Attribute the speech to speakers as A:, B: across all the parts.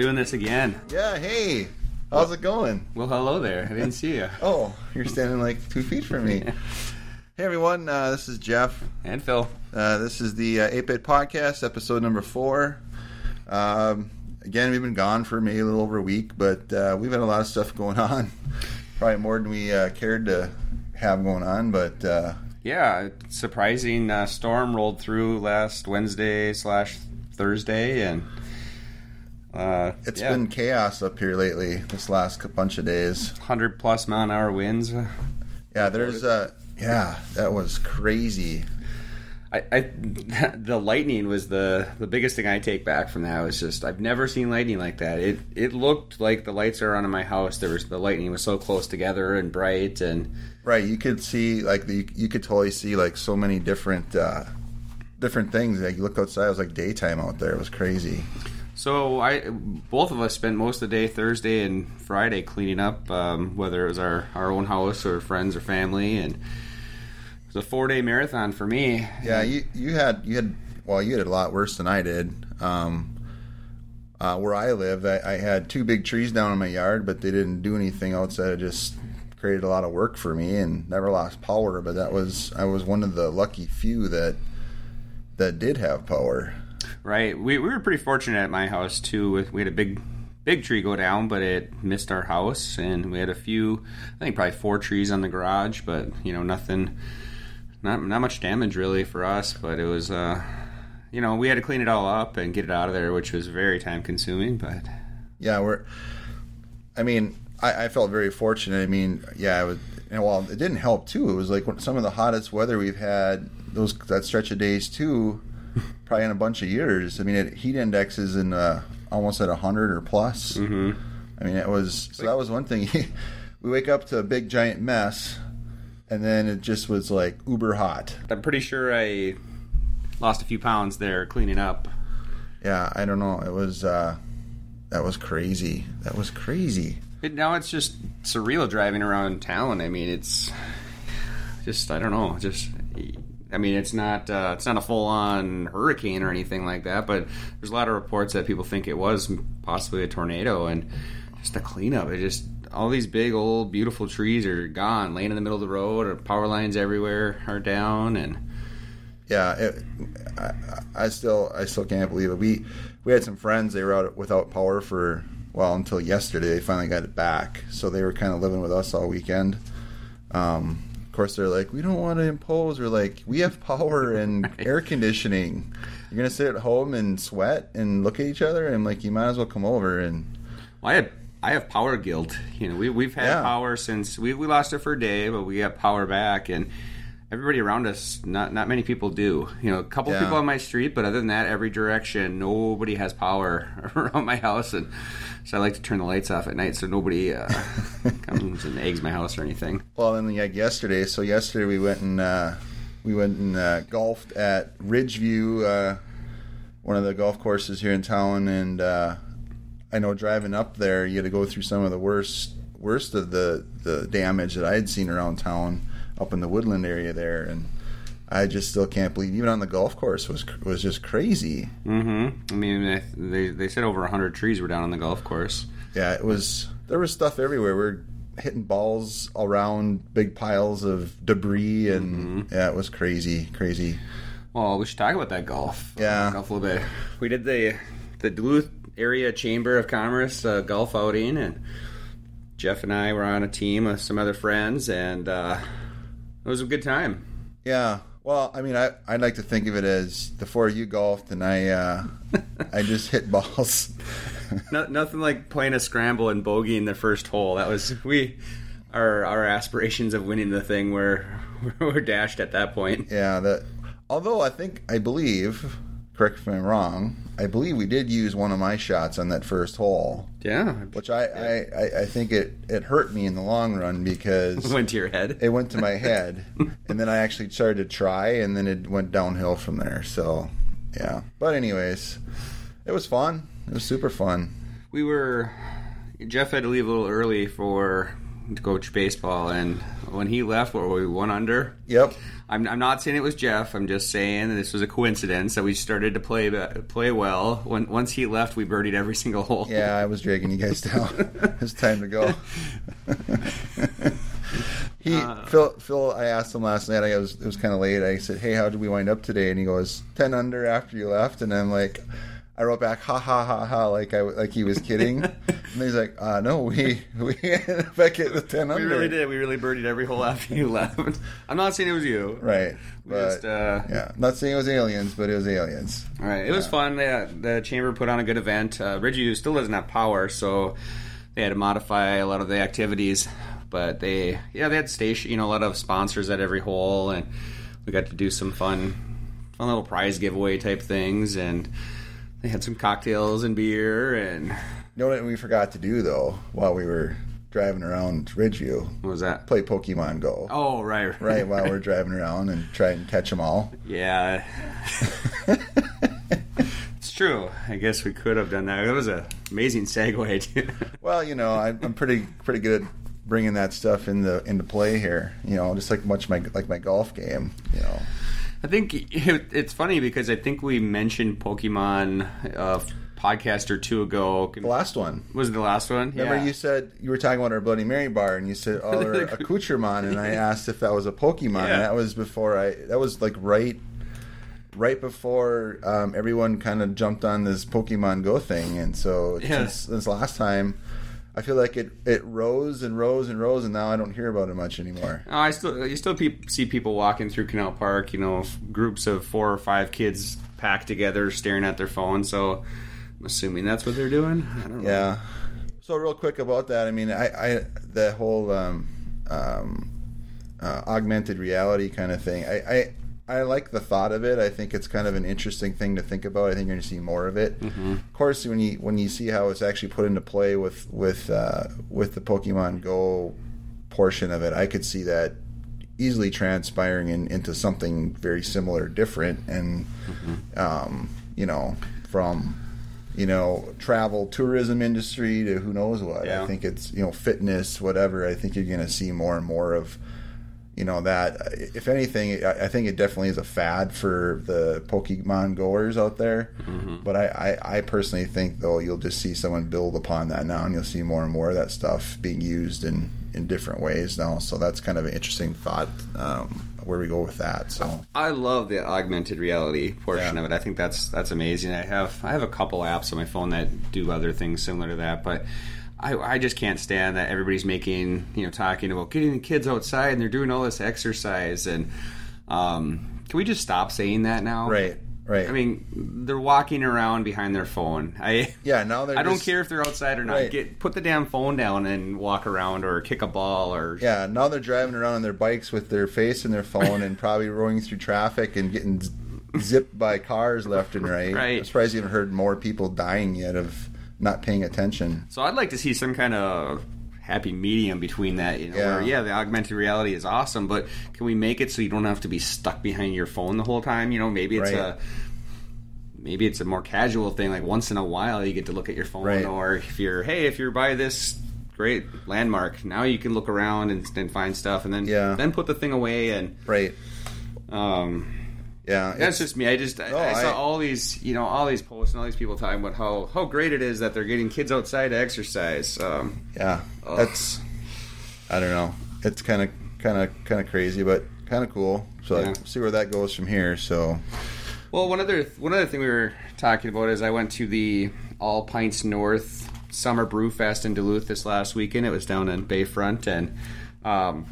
A: doing this.
B: We're doing this again.
A: Yeah, hey, how's it going?
B: Well, hello there. I didn't see you.
A: Oh, you're standing like two feet from me. Hey everyone, uh, this is Jeff.
B: And Phil.
A: Uh, this is the uh, 8-Bit Podcast, episode number four. Um, again, we've been gone for maybe a little over a week, but uh, we've had a lot of stuff going on. Probably more than we uh, cared to have going on, but uh,
B: Yeah, surprising uh, storm rolled through last Wednesday slash Thursday, and uh,
A: it's
B: yeah,
A: been chaos up here lately. This last bunch of days.
B: 100 plus mile an hour winds.
A: Yeah, there's uh, yeah, that was crazy.
B: I, I the lightning was the the biggest thing I take back from that. Was just I've never seen lightning like that. It it looked like the lights are on in my house. There was the lightning was so close together and bright, and
A: Right, you could see like the, you could totally see like so many different uh, different things. Like you look outside, it was like daytime out there. It was crazy.
B: So I, both of us spent most of the day Thursday and Friday cleaning up, um, whether it was our, our own house or friends or family, and it was a four day marathon for me.
A: Yeah, you you had you had well, you had it a lot worse than I did. Um, uh, where I live, I, I had two big trees down in my yard, but they didn't do anything outside of just created a lot of work for me and never lost power. But that was I was one of the lucky few that that did have power.
B: Right, we, we were pretty fortunate at my house too. with- We had a big big tree go down, but it missed our house, and we had a few, I think probably four trees on the garage, but you know nothing, not not much damage really for us. But it was, uh, you know, we had to clean it all up and get it out of there, which was very time consuming. But
A: Yeah, we're. I mean, I, I felt very fortunate. I mean, yeah, it was. And well, it didn't help too. It was like some of the hottest weather we've had those that stretch of days too, probably in a bunch of years. I mean, it, heat indexes in uh, almost at hundred or plus.
B: mhm.
A: I mean, it was so that was one thing. we wake up to a big giant mess, and then it just was like uber hot.
B: I'm pretty sure I lost a few pounds there cleaning up.
A: Yeah, I don't know. It was uh, that was crazy. That was crazy.
B: It, now it's just surreal driving around town. I mean, it's just I don't know. Just I mean, it's not uh, it's not a full on hurricane or anything like that. But there's a lot of reports that people think it was possibly a tornado, and just the cleanup. It just all these big old beautiful trees are gone, laying in the middle of the road, or power lines everywhere are down, and
A: yeah, it, I, I still I still can't believe it. We we had some friends they were out without power for well until yesterday. They finally got it back, so they were kind of living with us all weekend. Um, of course, they're like, we don't want to impose. We're like, we have power and air conditioning. You're gonna sit at home and sweat and look at each other, and like you might as well come over and
B: Well, I had I have power guilt. You know, we we've had
A: Yeah.
B: power since we we lost it for a day, but we got power back, and everybody around us, not not many people do. You know, a couple
A: Yeah.
B: people on my street, but other than that, every direction, nobody has power around my house, and so I like to turn the lights off at night so nobody uh, comes and eggs my house or anything.
A: Well, then like yesterday. So yesterday we went and uh, we went and uh, golfed at Ridgeview, uh, one of the golf courses here in town. And uh, I know driving up there, you had to go through some of the worst worst of the the damage that I had seen around town up in the woodland area there. And I just still can't believe even on the golf course was was just crazy.
B: Mm-hmm. I mean, they they said over hundred trees were down on the golf course.
A: Yeah, it was. There was stuff everywhere. We're hitting balls around big piles of debris, and yeah, it was crazy, crazy.
B: Well, we should talk about that golf.
A: Yeah.
B: golf a little bit. We did the the Duluth Area Chamber of Commerce uh, golf outing, and Jeff and I were on a team with some other friends, and uh, it was a good time.
A: Yeah. Well, I mean, I I'd like to think of it as the four of you golfed, and I uh, I just hit balls.
B: No, nothing like playing a scramble and bogeying the first hole. That was we. Our our aspirations of winning the thing were were dashed at that point.
A: yeah. That. Although I think I believe, correct me if I'm wrong, I believe we did use one of my shots on that first hole,
B: Yeah,
A: which I I, I, I think it it hurt me in the long run because
B: went to your head.
A: it went to my head, and then I actually started to try, and then it went downhill from there. So, yeah. But anyways, it was fun. It was super fun.
B: we were Jeff had to leave a little early for to coach baseball, and when he left, what were we one under?
A: Yep.
B: I'm, I'm not saying it was Jeff. I'm just saying this was a coincidence that we started to play play well. When once he left, we birdied every single hole.
A: Yeah, I was dragging you guys down. it's time to go. he uh, Phil Phil. I asked him last night. I was it was kind of late. I said, "Hey, how did we wind up today?" And he goes, 10 under after you left." And I'm like. I wrote back, ha ha ha ha, like I like he was kidding. and he's like, uh, no, we we ended up back at the ten under.
B: We really did. We really birdied every hole after you left. I'm not saying it was you,
A: right? We but, just, uh, yeah, not saying it was aliens, but it was aliens.
B: All right, it yeah. was fun. The, the chamber put on a good event. Uh, Ridgeview still doesn't have power, so they had to modify a lot of the activities. But they, yeah, they had station, you know, a lot of sponsors at every hole, and we got to do some fun, fun little prize giveaway type things, and they had some cocktails and beer and.
A: You know what we forgot to do though while we were driving around Ridgeview?
B: What was that?
A: Play Pokemon Go.
B: Oh right, right.
A: Right while we're driving around and try and catch them all.
B: Yeah. it's true. I guess we could have done that. It was an amazing segue.
A: well, you know, I'm pretty pretty good at bringing that stuff into into play here. You know, just like much my like my golf game. You know.
B: I think it's funny because I think we mentioned Pokemon uh, podcast or two ago.
A: The last one
B: was it the last one.
A: Remember,
B: yeah.
A: you said you were talking about our Bloody Mary bar, and you said, "Oh, they're accoutrement," and I asked if that was a Pokemon. Yeah. And that was before I. That was like right, right before um, everyone kind of jumped on this Pokemon Go thing, and so yeah. since, since last time I feel like it it rose and rose and rose, and now I don't hear about it much anymore.
B: Oh, I still you still pe- see people walking through Canal Park. You know, groups of four or five kids packed together, staring at their phone. So I'm assuming that's what they're doing. I don't know.
A: Yeah. So real quick about that, I mean, I, I the whole um, um, uh, augmented reality kind of thing. I, I I like the thought of it. I think it's kind of an interesting thing to think about. I think you're going to see more of it. Mm-hmm. Of course, when you when you see how it's actually put into play with with uh, with the Pokemon Go portion of it, I could see that easily transpiring in, into something very similar, different, and mm-hmm. um, you know, from you know travel tourism industry to who knows what. Yeah. I think it's you know fitness, whatever. I think you're going to see more and more of you know that if anything i think it definitely is a fad for the pokemon goers out there. Mm-hmm. but I, I, I, personally think though you'll just see someone build upon that now and you'll see more and more of that stuff being used in in different ways now. So that's kind of an interesting thought um, where we go with that so.
B: I love the augmented reality portion yeah. of it. I think that's that's amazing. I have i have a couple apps on my phone that do other things similar to that but I, I just can't stand that everybody's making you know talking about getting the kids outside and they're doing all this exercise and um, can we just stop saying that now?
A: Right. Right.
B: I mean, they're walking around behind their phone. I
A: yeah. Now they're.
B: I don't care if they're outside or not. Right. Get put the damn phone down and walk around or kick a ball or.
A: Yeah. Now they're driving around on their bikes with their face in their phone and probably rolling through traffic and getting zipped by cars left and right.
B: Right.
A: I'm surprised you haven't heard more people dying yet of not paying attention.
B: So I'd like to see some kind of happy medium between that. You know, yeah. where yeah, the augmented reality is awesome, but can we make it so you don't have to be stuck behind your phone the whole time? You know, maybe it's right. a maybe it's a more casual thing. Like once in a while, you get to look at your phone, right. or if you're hey, if you're by this great landmark, now you can look around and, and find stuff, and then yeah. then put the thing away and
A: right.
B: Um,
A: yeah,
B: that's just me. I just I, I saw I, all these you know all these posts and all these people talking about how how great it is that they're getting kids outside to exercise. Um,
A: yeah, ugh. that's I don't know. It's kind of kind of kind of crazy, but kind of cool. So yeah. see where that goes from here. So,
B: well, one other one other thing we were talking about is I went to the All Pints North Summer Brew Fest in Duluth this last weekend. It was down in Bayfront, and um,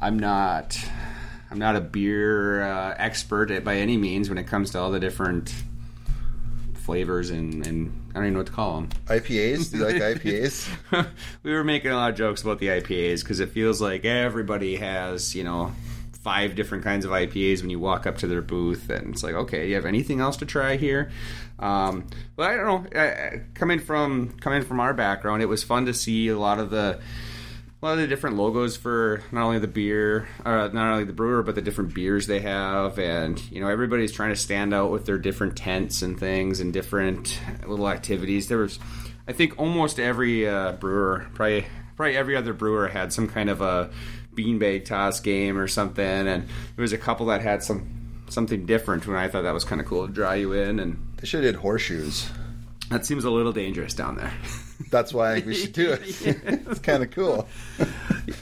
B: I'm not I'm not a beer uh, expert by any means when it comes to all the different flavors and, and I don't even know what to call them.
A: IPAs? Do you like IPAs?
B: we were making a lot of jokes about the IPAs because it feels like everybody has, you know, five different kinds of IPAs when you walk up to their booth, and it's like, okay, you have anything else to try here? Um, but I don't know. coming from coming from our background, it was fun to see a lot of the a lot of the different logos for not only the beer, uh, not only the brewer, but the different beers they have, and you know everybody's trying to stand out with their different tents and things and different little activities. There was, I think, almost every uh, brewer, probably probably every other brewer had some kind of a beanbag toss game or something, and there was a couple that had some something different. When I thought that was kind of cool to draw you in, and
A: They should have did horseshoes.
B: that seems a little dangerous down there.
A: That's why I think we should do it. it's kind of cool.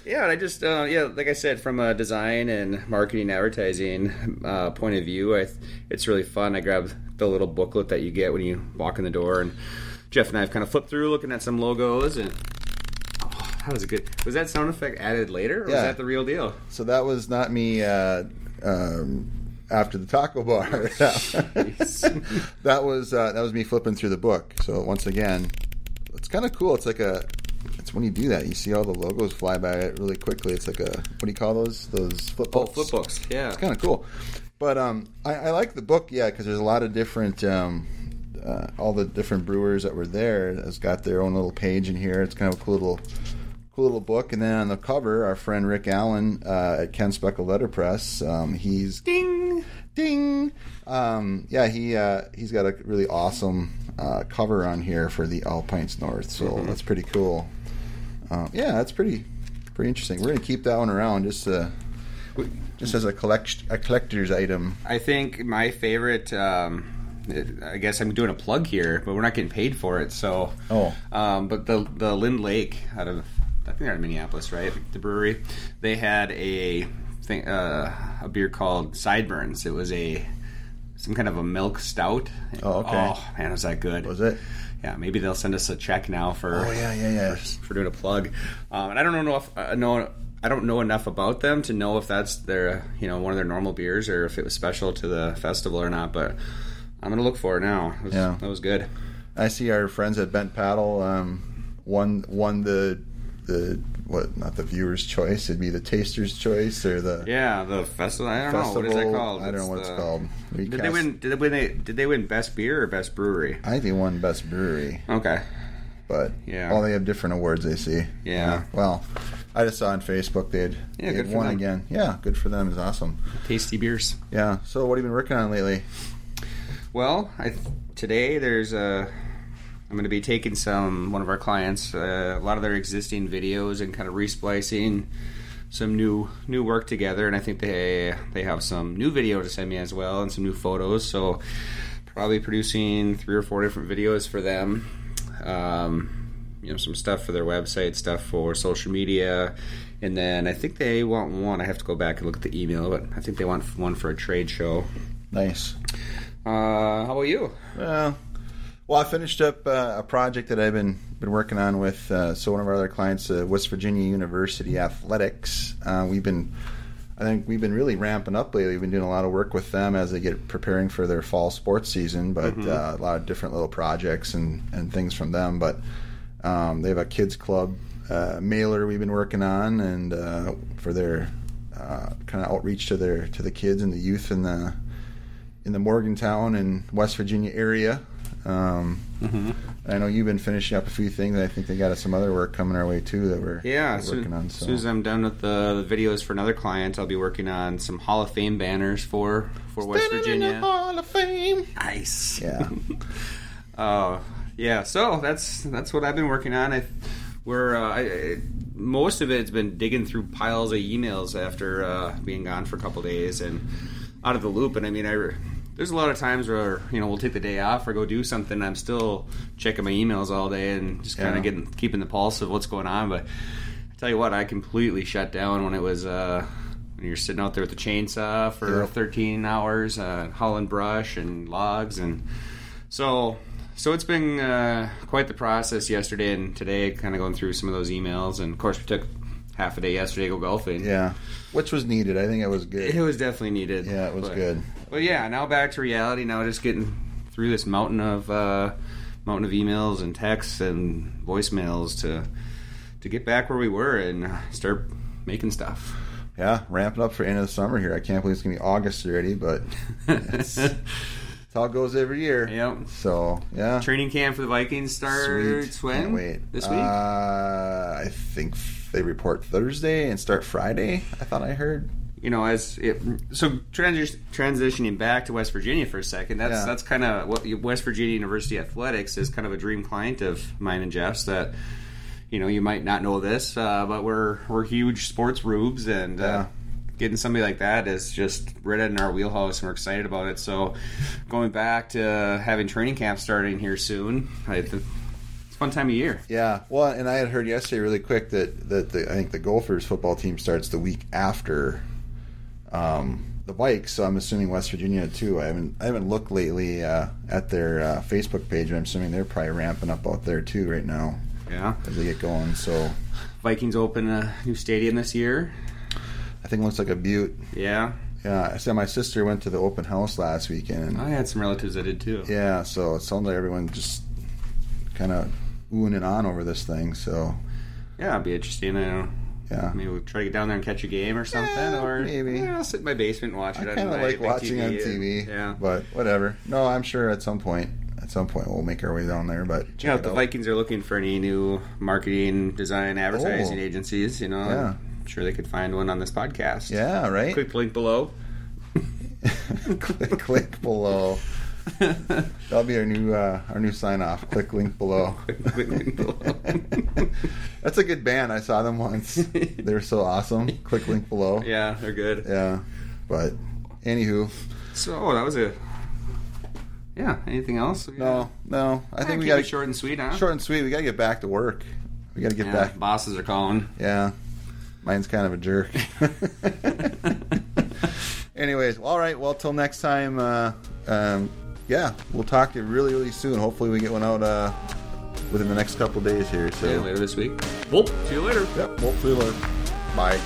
B: Yeah, and I just uh, yeah, like I said, from a design and marketing, advertising uh, point of view, I, it's really fun. I grabbed the little booklet that you get when you walk in the door, and Jeff and I have kind of flipped through, looking at some logos, and oh, that was a good. Was that sound effect added later, or was that the real deal?
A: So that was not me uh, um, after the taco bar. that was uh, that was me flipping through the book. So once again, it's kind of cool. It's like a it's when you do that, you see all the logos fly by it really quickly. It's like a what do you call those? Those flip
B: Oh,
A: books.
B: flip books, yeah.
A: It's kind of cool. But um, I, I like the book, yeah, because there's a lot of different. Um, uh, all the different brewers that were there has got their own little page in here. It's kind of a cool little, cool little book. And then on the cover, our friend Rick Allen uh, at Kenspeckle Letterpress, um, he's
B: Ding.
A: ding. Um, yeah, he uh, he's got a really awesome uh, cover on here for the All Pints North. So that's pretty cool. Uh, yeah, that's pretty pretty interesting. We're gonna keep that one around just uh, just as a collect a collector's item.
B: I think my favorite. Um, I guess I'm doing a plug here, but we're not getting paid for it. So,
A: Oh.
B: um, but the the LynLake out of I think they're out of Minneapolis, right? The brewery. They had a thing, uh, a beer called Sideburns. It was a some kind of a milk stout.
A: Oh, okay.
B: Oh man, was that good?
A: Was it?
B: Yeah, maybe they'll send us a check now for
A: Oh yeah, yeah, yeah.
B: for doing a plug. Um, and I don't know if uh, know I don't know enough about them to know if that's their you know one of their normal beers or if it was special to the festival or not. But I'm gonna look for it now. It was,
A: Yeah.
B: that was good.
A: I see our friends at Bent Paddle um, won won the the what not the viewer's choice. It'd be the taster's choice or the
B: Yeah, the festival. I don't know what is that called.
A: I don't know what it's called. We
B: Did they win? Did they win? They, did they win best beer or best brewery?
A: I think they won best brewery,
B: Okay.
A: but
B: Yeah.
A: all they have different awards. They see.
B: Yeah.
A: Well, I just saw on Facebook they had,
B: Yeah,
A: they
B: good
A: had
B: for
A: won
B: them.
A: again. Yeah, good for them. Is awesome.
B: Tasty beers.
A: Yeah. So what have you been working on lately?
B: Well, I th- today there's a. I'm going to be taking some one of our clients uh, a lot of their existing videos and kind of resplicing some new new work together, and I think they they have some new video to send me as well and some new photos. So probably producing three or four different videos for them. Um, you know, some stuff for their website, stuff for social media, and then I think they want one. I have to go back and look at the email, but I think they want one for a trade show.
A: Nice.
B: Uh, how about you?
A: Well, well, I finished up uh, a project that I've been been working on with uh, so one of our other clients, uh, West Virginia University Athletics. Uh, we've been, I think we've been really ramping up lately. We've been doing a lot of work with them as they get preparing for their fall sports season, but uh, a lot of different little projects and and things from them. But um, they have a kids club uh, mailer we've been working on, and uh, for their uh, kind of outreach to their to the kids and the youth in the in the Morgantown and West Virginia area. Um, I know you've been finishing up a few things. I think they got some other work coming our way too that we're,
B: Yeah,
A: we're
B: as soon,
A: working on.
B: as
A: So
B: soon as I'm done with the, the videos for another client, I'll be working on some Hall of Fame banners for for West
A: Standing in the
B: Virginia.
A: Hall of Fame.
B: Nice.
A: Yeah.
B: Oh, yeah. So that's that's what I've been working on. I we're uh, I, I, most of it's been digging through piles of emails after uh, being gone for a couple days and out of the loop. And I mean, I there's a lot of times where you know we'll take the day off or go do something. I'm still checking my emails all day and just kind
A: Yeah.
B: of getting keeping the pulse of what's going on. But I tell you what, I completely shut down when it was. Uh, when you're sitting out there with the chainsaw for
A: Yep.
B: 13 hours, uh, hauling brush and logs, and so so it's been uh, quite the process yesterday and today, kind of going through some of those emails, and of course we took half a day yesterday to go golfing.
A: yeah. Which was needed. I think it was good.
B: It was definitely needed.
A: Yeah, it was good.
B: But yeah, now back to reality. Now just getting through this mountain of uh, mountain of emails and texts and voicemails to to get back where we were and start making stuff.
A: Yeah, ramping up for end of the summer here. I can't believe it's gonna be August already, but it's, it's how it goes every year.
B: Yep.
A: So yeah.
B: Training camp for the Vikings starts
A: Sweet.
B: when?
A: Can't wait.
B: This week?
A: Uh, I think they report Thursday and start Friday. I thought I heard.
B: You know, as it, so transi- transitioning back to West Virginia for a second, that's
A: Yeah.
B: that's kind of what West Virginia University athletics is kind of a dream client of mine and Jeff's that. you know, you might not know this, uh, but we're we're huge sports rubes, and uh, getting somebody like that is just right in our wheelhouse, and we're excited about it. So, going back to having training camp starting here soon, I, it's a fun time of year.
A: Yeah, well, and I had heard yesterday really quick that that the, I think the Gophers football team starts the week after um, the Vikes, so I'm assuming West Virginia too. I haven't I haven't looked lately uh, at their uh, Facebook page, but I'm assuming they're probably ramping up out there too right now
B: Yeah,
A: as they get going. So
B: Vikings open a new stadium this year.
A: I think it looks like a Butte.
B: Yeah,
A: Yeah, I said my sister went to the open house last weekend.
B: I had some relatives that did too.
A: Yeah, so it sounds like everyone just kind of oohing and on over this thing. So
B: Yeah, it'd be interesting. I know.
A: Yeah,
B: Maybe we'll try to get down there and catch a game or something,
A: Yeah,
B: or
A: maybe.
B: Yeah, I'll sit in my basement and watch
A: I
B: it. on
A: kind of like watching on
B: and-
A: TV.
B: Yeah,
A: but whatever. No, I'm sure at some point, at some point, we'll make our way down there. But it
B: If the
A: out.
B: Vikings are looking for any new marketing, design, advertising
A: Oh.
B: agencies, you know,
A: Yeah.
B: I'm sure they could find one on this podcast.
A: yeah, right.
B: Click link below.
A: click, click below. That'll be our new uh, our new sign off. Click link below.
B: Quick link below.
A: That's a good band. I saw them once. They're so awesome. Click link below.
B: yeah, they're good.
A: Yeah. But anywho,
B: So that was a. Yeah. Anything else?
A: no, no. I
B: I
A: think we got
B: it short and sweet, huh?
A: short and sweet. We got to get back to work. We got to get
B: Yeah,
A: back.
B: bosses are calling.
A: Yeah. Mine's kind of a jerk. Anyways, all right. Well, till next time. Uh, um, yeah, we'll talk to you really, really soon. Hopefully, we get one out uh, within the next couple days here. So,
B: See you later this week. Well, see you later.
A: yep. Hopefully, later. Bye.